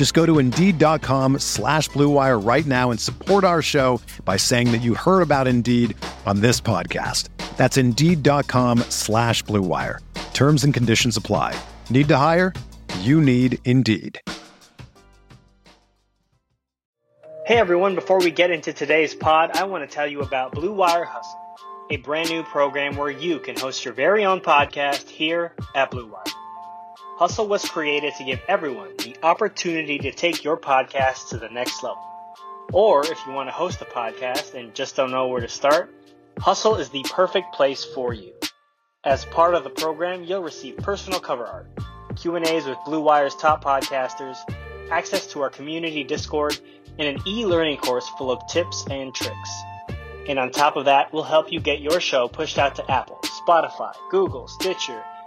Just go to Indeed.com slash BlueWire right now and support our show by saying that you heard about Indeed on this podcast. That's Indeed.com slash BlueWire. Terms and conditions apply. Need to hire? You need Indeed. Hey everyone, before we get into today's pod, I want to tell you about Blue Wire Hustle, a brand new program where you can host your very own podcast here at Blue Wire. Hustle was created to give everyone the opportunity to take your podcast to the next level. Or if you want to host a podcast and just don't know where to start, Hustle is the perfect place for you. As part of the program, you'll receive personal cover art, Q&As with Blue Wire's top podcasters, access to our community Discord, and an e-learning course full of tips and tricks. And on top of that, we'll help you get your show pushed out to Apple, Spotify, Google, Stitcher,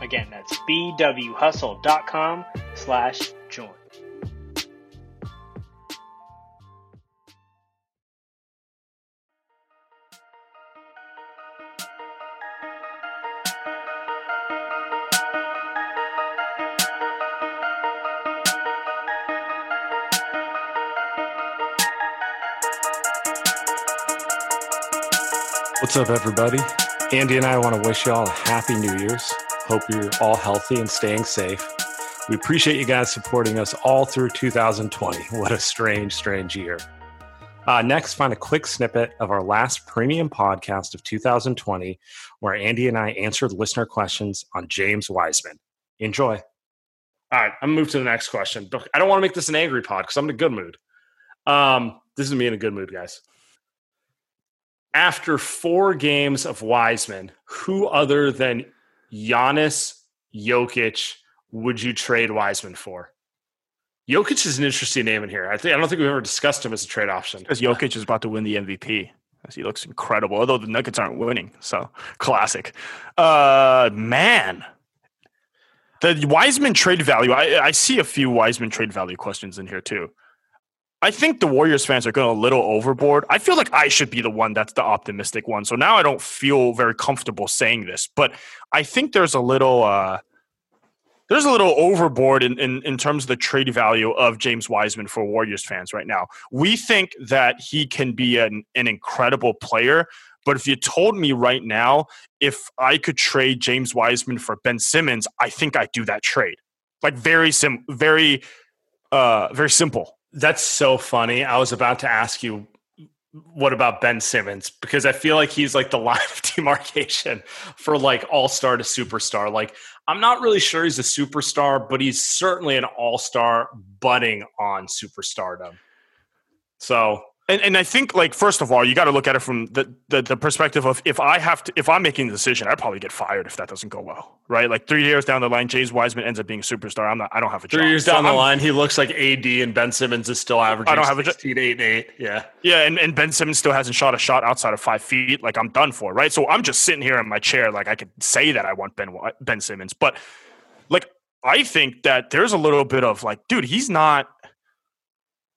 Again, that's bwhustle.com slash join. What's up, everybody? Andy and I want to wish you all a happy New Year's. Hope you're all healthy and staying safe. We appreciate you guys supporting us all through 2020. What a strange, strange year. Uh, next, find a quick snippet of our last premium podcast of 2020, where Andy and I answered listener questions on James Wiseman. Enjoy. All right, I'm gonna move to the next question. I don't want to make this an angry pod because I'm in a good mood. Um, this is me in a good mood, guys after four games of Wiseman, who other than Giannis, Jokic would you trade Wiseman for? Jokic is an interesting name in here. I think I don't think we've ever discussed him as a trade option. Because Jokic is about to win the MVP. As he looks incredible, although the Nuggets aren't winning. So classic. Uh man. The Wiseman trade value. I, I see a few Wiseman trade value questions in here too. I think the Warriors fans are going a little overboard. I feel like I should be the one that's the optimistic one. So now I don't feel very comfortable saying this, but I think there's a little uh, there's a little overboard in, in, in terms of the trade value of James Wiseman for Warriors fans right now. We think that he can be an, an incredible player, but if you told me right now if I could trade James Wiseman for Ben Simmons, I think I'd do that trade. Like very sim very uh very simple that's so funny. I was about to ask you, what about Ben Simmons? Because I feel like he's like the line of demarcation for like all star to superstar. Like, I'm not really sure he's a superstar, but he's certainly an all star budding on superstardom. So and, and I think like first of all, you got to look at it from the, the, the perspective of if I have to if I'm making the decision, I'd probably get fired if that doesn't go well, right? Like three years down the line, James Wiseman ends up being a superstar. I'm not. I don't have a job. Three years so down I'm, the line, he looks like AD, and Ben Simmons is still averaging. I don't have a 16, 8, and 8. Yeah, yeah, and, and Ben Simmons still hasn't shot a shot outside of five feet. Like I'm done for, right? So I'm just sitting here in my chair, like I could say that I want Ben Ben Simmons, but like I think that there's a little bit of like, dude, he's not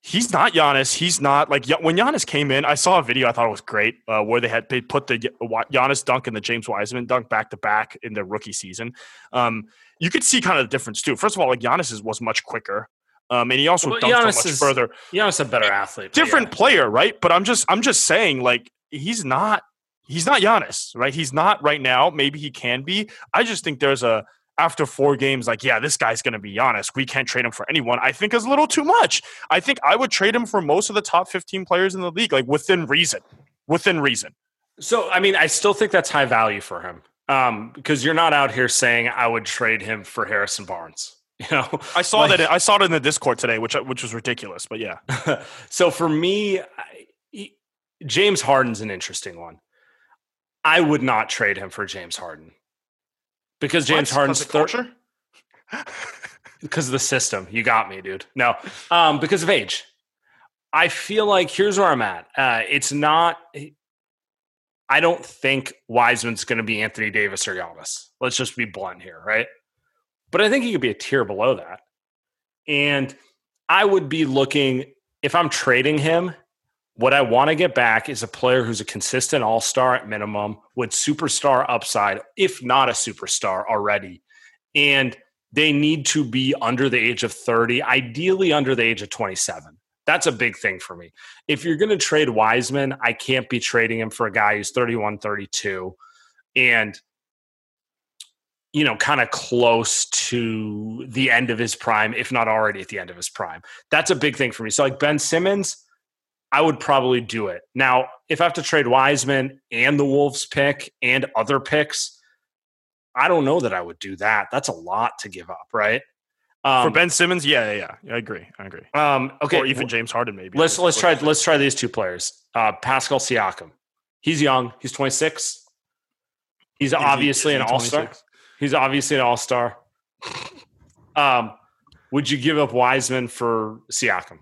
he's not Giannis. He's not like when Giannis came in. I saw a video. I thought it was great uh, where they had they put the Giannis dunk and the James Wiseman dunk back to back in their rookie season. Um, you could see kind of the difference too. First of all, like Giannis is, was much quicker. Um, and he also well, dunked so much is, further. Giannis a better athlete, different yeah. player, right? But I'm just, I'm just saying, like he's not, he's not Giannis, right? He's not right now. Maybe he can be. I just think there's a after four games, like, yeah, this guy's going to be Giannis. We can't trade him for anyone. I think is a little too much. I think I would trade him for most of the top 15 players in the league, like within reason. Within reason. So, I mean, I still think that's high value for him um, because you're not out here saying I would trade him for Harrison Barnes. You know, I saw like, that. I saw it in the Discord today, which which was ridiculous. But yeah. so for me, I, James Harden's an interesting one. I would not trade him for James Harden because James what? Harden's culture. because of the system. You got me, dude. No, um, because of age. I feel like here's where I'm at. Uh, it's not. I don't think Wiseman's going to be Anthony Davis or Giannis. Let's just be blunt here, right? But I think he could be a tier below that. And I would be looking if I'm trading him what I want to get back is a player who's a consistent all star at minimum with superstar upside, if not a superstar already. And they need to be under the age of 30, ideally under the age of 27. That's a big thing for me. If you're going to trade Wiseman, I can't be trading him for a guy who's 31, 32 and, you know, kind of close to the end of his prime, if not already at the end of his prime. That's a big thing for me. So, like Ben Simmons, I would probably do it. Now, if I have to trade Wiseman and the Wolves pick and other picks, I don't know that I would do that. That's a lot to give up, right? Um, For Ben Simmons, yeah, yeah, yeah, I agree. I agree. Um, okay, or even James Harden, maybe. Let's let's try let's try these two players. Uh, Pascal Siakam. He's young. He's 26. He's obviously he, an all star. He's obviously an all star. um, would you give up Wiseman for Siakam?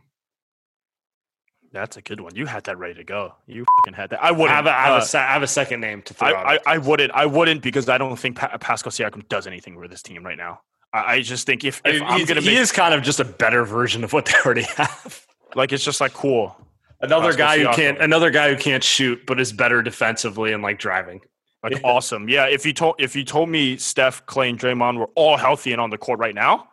That's a good one. You had that ready to go. You fucking had that. I wouldn't. I have a, I have, uh, a, I have a second name to throw I, I, I, wouldn't. I wouldn't because I don't think pa- Pascal Siakam does anything with this team right now. I, I just think if, if I am gonna, be. he make, is kind of just a better version of what they already have. Like it's just like cool. Another Pascal guy Siakam. who can't. Another guy who can't shoot, but is better defensively and like driving. Like awesome. Yeah. If you told if you told me Steph, Clay, and Draymond were all healthy and on the court right now,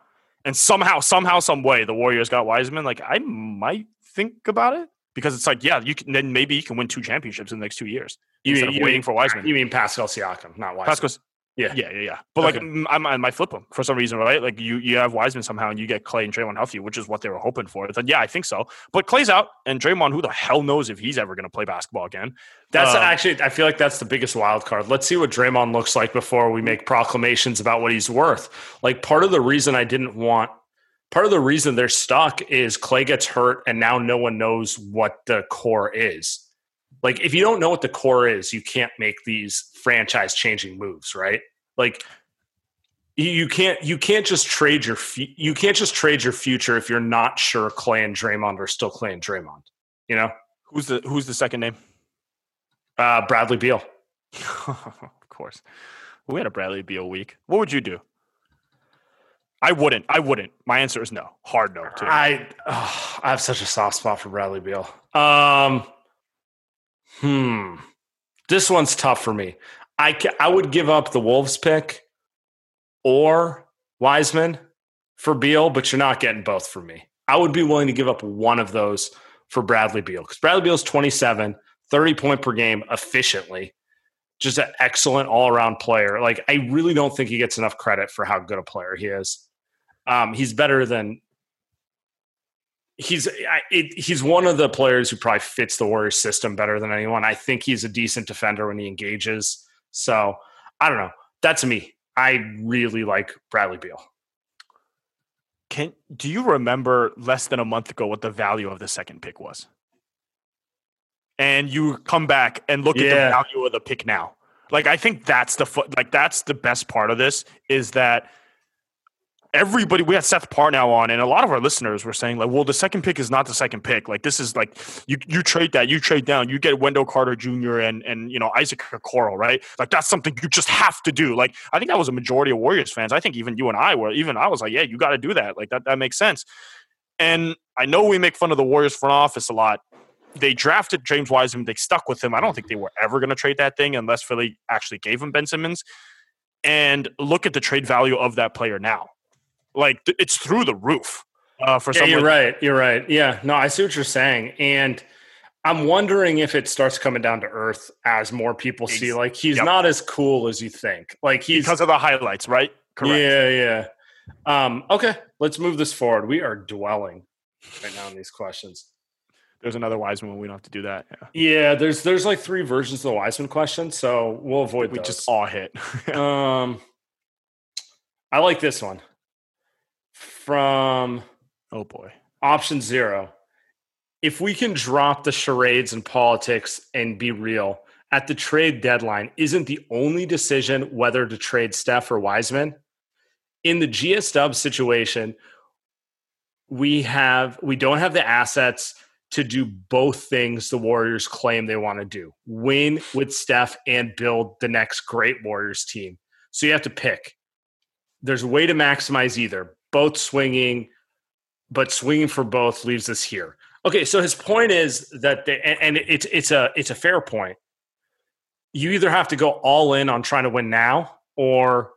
and somehow, somehow, some way, the Warriors got Wiseman, like I might think about it because it's like, yeah, you can then maybe you can win two championships in the next two years you instead mean, of waiting mean, for Wiseman. You mean Pascal Siakam, not Wiseman? Pascal, yeah, yeah, yeah, yeah. But okay. like, I, I might flip them for some reason, right? Like you, you have Wiseman somehow, and you get Clay and Draymond healthy, which is what they were hoping for. Then yeah, I think so. But Clay's out, and Draymond, who the hell knows if he's ever going to play basketball again? That's um, actually, I feel like that's the biggest wild card. Let's see what Draymond looks like before we make proclamations about what he's worth. Like part of the reason I didn't want part of the reason they're stuck is Clay gets hurt and now no one knows what the core is. Like if you don't know what the core is, you can't make these franchise changing moves, right? Like you can't you can't just trade your you can't just trade your future if you're not sure Clay and Draymond are still Clay and Draymond. You know who's the who's the second name? Uh, Bradley Beal. of course, we had a Bradley Beal week. What would you do? I wouldn't. I wouldn't. My answer is no. Hard no. Too. I oh, I have such a soft spot for Bradley Beal. Um, hmm. This one's tough for me. I I would give up the Wolves pick or Wiseman for Beal, but you're not getting both for me. I would be willing to give up one of those for Bradley Beal because Bradley Beal's 27, 30 point per game efficiently just an excellent all around player. Like, I really don't think he gets enough credit for how good a player he is. Um, he's better than he's it, he's one of the players who probably fits the Warriors system better than anyone. I think he's a decent defender when he engages. So I don't know. That's me. I really like Bradley Beal. Can do you remember less than a month ago what the value of the second pick was? And you come back and look yeah. at the value of the pick now. Like I think that's the like that's the best part of this is that everybody we had Seth Partnow on, and a lot of our listeners were saying like, "Well, the second pick is not the second pick. Like this is like you you trade that, you trade down, you get Wendell Carter Jr. and and you know Isaac Okoro, right? Like that's something you just have to do. Like I think that was a majority of Warriors fans. I think even you and I were even I was like, yeah, you got to do that. Like that that makes sense. And I know we make fun of the Warriors front office a lot. They drafted James Wiseman. They stuck with him. I don't think they were ever going to trade that thing unless Philly actually gave him Ben Simmons. And look at the trade value of that player now. Like it's through the roof. Uh, for yeah, you're right. You're right. Yeah. No, I see what you're saying, and I'm wondering if it starts coming down to earth as more people see. Like he's yep. not as cool as you think. Like he's because of the highlights, right? Correct. Yeah. Yeah. Um, okay, let's move this forward. We are dwelling right now on these questions. There's another Wiseman. We don't have to do that. Yeah. yeah, there's there's like three versions of the Wiseman question, so we'll avoid. We those. just all hit. um, I like this one from. Oh boy. Option zero. If we can drop the charades and politics and be real, at the trade deadline, isn't the only decision whether to trade Steph or Wiseman? In the GS Dub situation, we have we don't have the assets to do both things the Warriors claim they want to do win with Steph and build the next great Warriors team. So you have to pick. There's a way to maximize either, both swinging, but swinging for both leaves us here. Okay, so his point is that, they, and it's it's a it's a fair point. You either have to go all in on trying to win now, or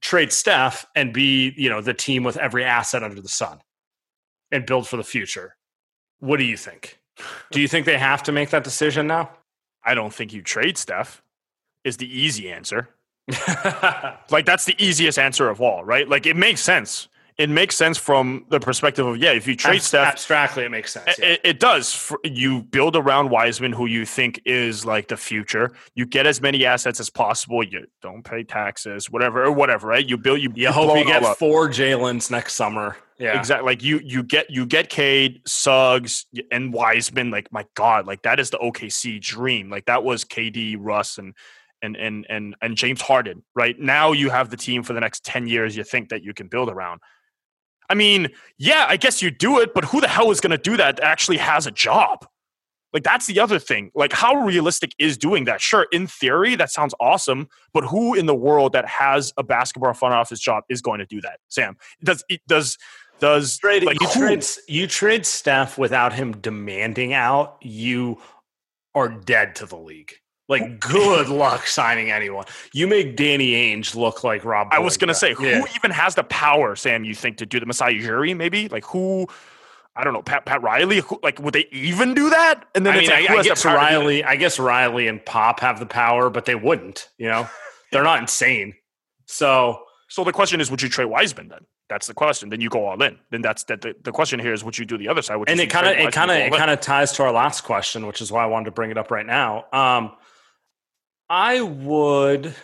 trade Steph and be you know the team with every asset under the sun, and build for the future. What do you think? Do you think they have to make that decision now? I don't think you trade Steph. Is the easy answer. like that's the easiest answer of all, right? Like it makes sense. It makes sense from the perspective of yeah, if you trade Ab- Steph abstractly, it makes sense. Yeah. It, it, does. You build around Wiseman, who you think is like the future. You get as many assets as possible. You don't pay taxes, whatever, or whatever, right? You build. You, you, you hope you get four Jalen's next summer. Yeah, exactly. Like you, you get you get Cade, Suggs, and Wiseman. Like my God, like that is the OKC dream. Like that was KD, Russ, and and and and and James Harden. Right now, you have the team for the next ten years. You think that you can build around. I mean, yeah, I guess you do it, but who the hell is going to do that? that actually has a job. Like that's the other thing. Like how realistic is doing that? Sure, in theory that sounds awesome, but who in the world that has a basketball front office job is going to do that? Saam, does does does trade, like, you trade you trade Steph without him demanding out, you are dead to the league. Like, good luck signing anyone. You make Danny Ainge look like Rob. I was going to say, who yeah. even has the power, Saam? You think to do the Masai Ujiri? Maybe like who? I don't know, Pat Pat Riley. Who, like, would they even do that? And then I mean, like, I, I guess Riley. I guess Riley and Pop have the power, but they wouldn't. You know, they're not insane. So, so the question is, would you trade Wiseman then? That's the question. Then you go all in. Then that's that. The, the question here is, would you do the other side? and it kind of, it kind of, it kind of ties to our last question, which is why I wanted to bring it up right now. Um, I would.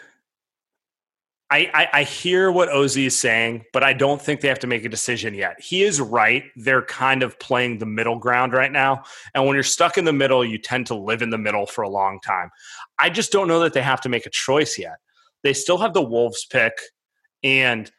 I, I, I hear what Ozzy is saying, but I don't think they have to make a decision yet. He is right. They're kind of playing the middle ground right now. And when you're stuck in the middle, you tend to live in the middle for a long time. I just don't know that they have to make a choice yet. They still have the Wolves pick. And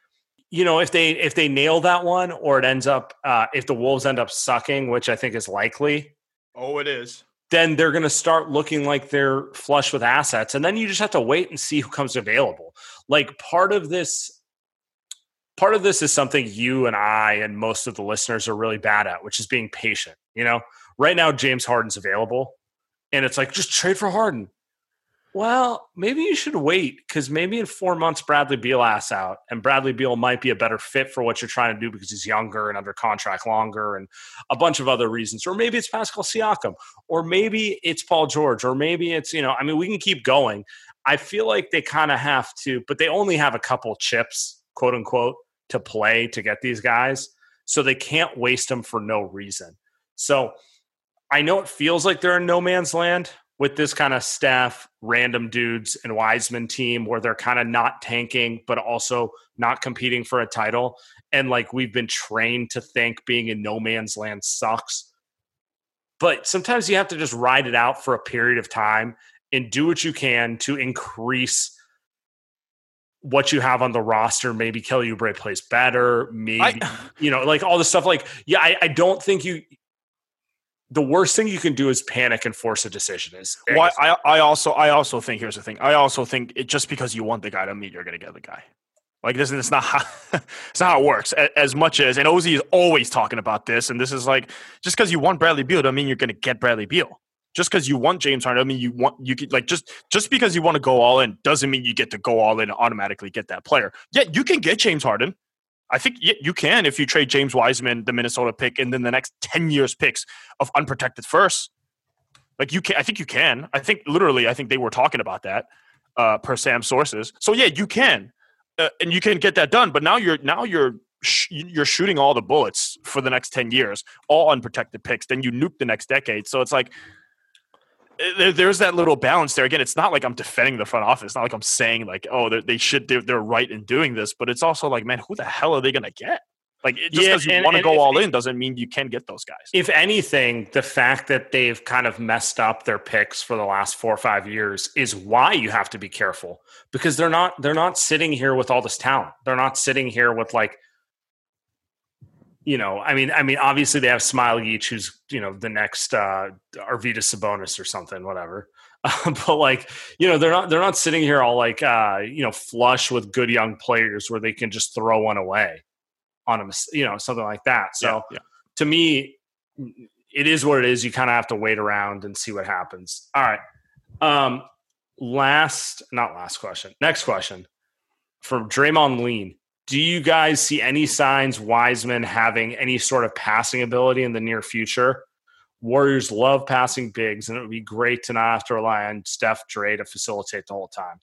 you know if they if they nail that one or it ends up uh, if the wolves end up sucking which i think is likely oh it is then they're going to start looking like they're flush with assets. And then you just have to wait and see who comes available. Like part of this, part of this is something you and I and most of the listeners are really bad at, which is being patient. You know, right now, James Harden's available. And it's like, just trade for Harden. Well, maybe you should wait because maybe in four months Bradley Beal asks out, and Bradley Beal might be a better fit for what you're trying to do because he's younger and under contract longer, and a bunch of other reasons. Or maybe it's Pascal Siakam, or maybe it's Paul George, or maybe it's you know, I mean, we can keep going. I feel like they kind of have to, but they only have a couple chips, quote unquote, to play to get these guys, so they can't waste them for no reason. So I know it feels like they're in no man's land with this kind of staff, random dudes and Wiseman team where they're kind of not tanking, but also not competing for a title. And like we've been trained to think being in no man's land sucks. But sometimes you have to just ride it out for a period of time and do what you can to increase what you have on the roster. Maybe Kelly Oubre plays better. Maybe, I, you know, like all the stuff like, yeah, I, I don't think you, the worst thing you can do is panic and force a decision. Is well, I, I also I also think here's the thing. I also think it just because you want the guy to meet, you're going to get the guy. Like this is not how it's not how it works. As much as and Ozzy is always talking about this, and this is like just because you want Bradley Beal, doesn't mean you're going to get Bradley Beal. Just because you want James Harden, I mean you want you could like just just because you want to go all in doesn't mean you get to go all in and automatically get that player. Yet you can get James Harden. I think you can if you trade James Wiseman, the Minnesota pick, and then the next ten years picks of unprotected first. Like you can, I think you can. I think literally, I think they were talking about that uh, per Shams sources. So yeah, you can uh, and you can get that done. But now you're now you're sh- you're shooting all the bullets for the next ten years, all unprotected picks. Then you nuke the next decade. So it's like there's that little balance there. Again, it's not like I'm defending the front office. It's not like I'm saying like, oh, they should they're, they're right in doing this. But it's also like, man, who the hell are they going to get? Like just because yeah, you want to go all in doesn't mean you can get those guys. If anything, the fact that they've kind of messed up their picks for the last four or five years is why you have to be careful because they're not they're not sitting here with all this talent. They're not sitting here with like you know, I mean, I mean, obviously they have Smile Smailagic, who's you know the next uh, Arvydas Sabonis or something, whatever. but like, you know, they're not they're not sitting here all like uh, you know flush with good young players where they can just throw one away on a you know something like that. So yeah, yeah. to me, it is what it is. You kind of have to wait around and see what happens. All right. Um, last, not last question. Next question from Draymond Lean. Do you guys see any signs Wiseman having any sort of passing ability in the near future? Warriors love passing bigs, and it would be great to not have to rely on Steph Dre to facilitate the whole time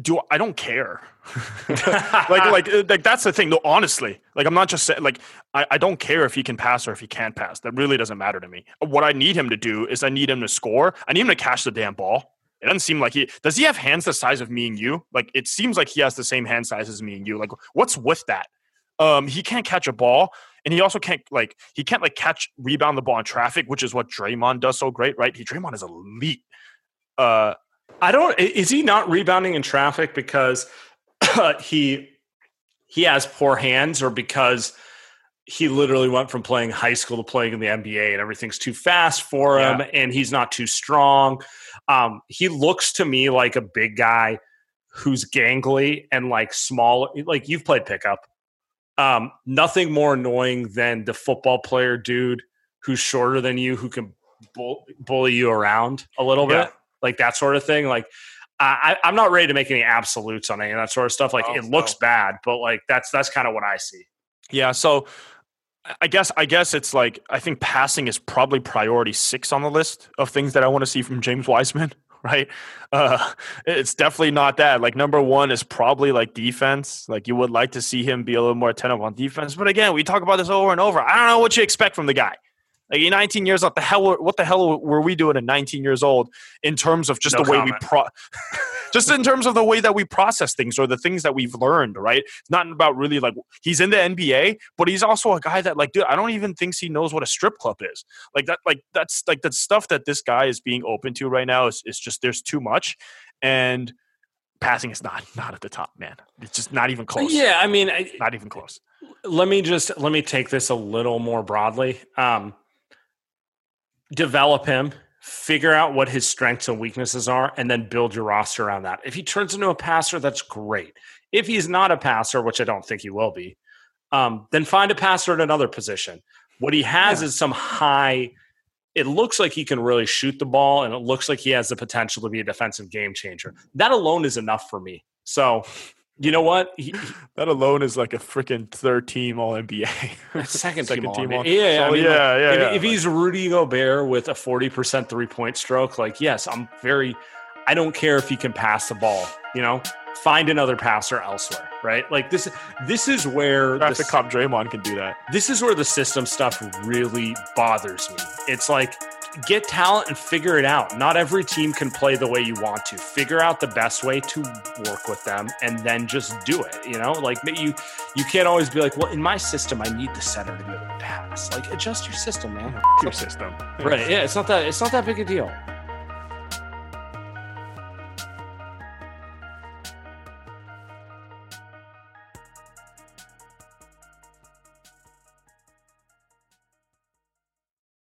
do I don't care. like like uh, like that's the thing though honestly. Like I'm not just saying like I, I don't care if he can pass or if he can't pass. That really doesn't matter to me. What I need him to do is I need him to score. I need him to catch the damn ball. It doesn't seem like he does he have hands the size of me and you? Like it seems like he has the same hand size as me and you. Like what's with that? Um he can't catch a ball and he also can't like he can't like catch rebound the ball in traffic, which is what Draymond does so great, right? He Draymond is elite. Uh I don't. Is he not rebounding in traffic because he he has poor hands, or because he literally went from playing high school to playing in the NBA, and everything's too fast for him, yeah. and he's not too strong. Um, he looks to me like a big guy who's gangly and like small. Like you've played pickup. Um, nothing more annoying than the football player dude who's shorter than you who can bull- bully you around a little yeah. bit like that sort of thing. Like I, I'm not ready to make any absolutes on any of that sort of stuff. Like oh, it looks no. bad, but like that's that's kind of what I see. Yeah. So I guess I guess it's like I think passing is probably priority six on the list of things that I want to see from James Wiseman. Right, uh, it's definitely not that. Like number one is probably like defense. Like you would like to see him be a little more attentive on defense. But again, we talk about this over and over. I don't know what you expect from the guy. Like 19 years old, the hell, what the hell were we doing at 19 years old in terms of just no the way we pro, just in terms of the way that we process things or the things that we've learned, right? It's not about really like he's in the NBA, but he's also a guy that like, dude, I don't even think he knows what a strip club is. Like that, like that's like the stuff that this guy is being open to right now is, is just there's too much, and passing is not not at the top, man. It's just not even close. Yeah, I mean, I, not even close. Let me just let me take this a little more broadly. Um, develop him, figure out what his strengths and weaknesses are, and then build your roster around that. If he turns into a passer, that's great. If he's not a passer, which I don't think he will be, um, then find a passer at another position. What he has yeah. is some high. It looks like he can really shoot the ball, and it looks like he has the potential to be a defensive game changer. That alone is enough for me. So you know what? He, that alone is like a freaking third team All NBA, second, second team, All Yeah, I mean, yeah, like, yeah, if, yeah. If he's Rudy Gobert with a forty percent three point stroke, like yes, I'm very. I don't care if he can pass the ball. You know, find another passer elsewhere, right? Like this. This is where the cop Draymond can do that. This is where the system stuff really bothers me. It's like get talent and figure it out. Not every team can play the way you want to. Figure out the best way to work with them and then just do it. You know, like you you can't always be like, well, in my system, I need the center to be able to pass. Like adjust your system, man. Your system. Right. Yeah, it's not that it's not that big a deal.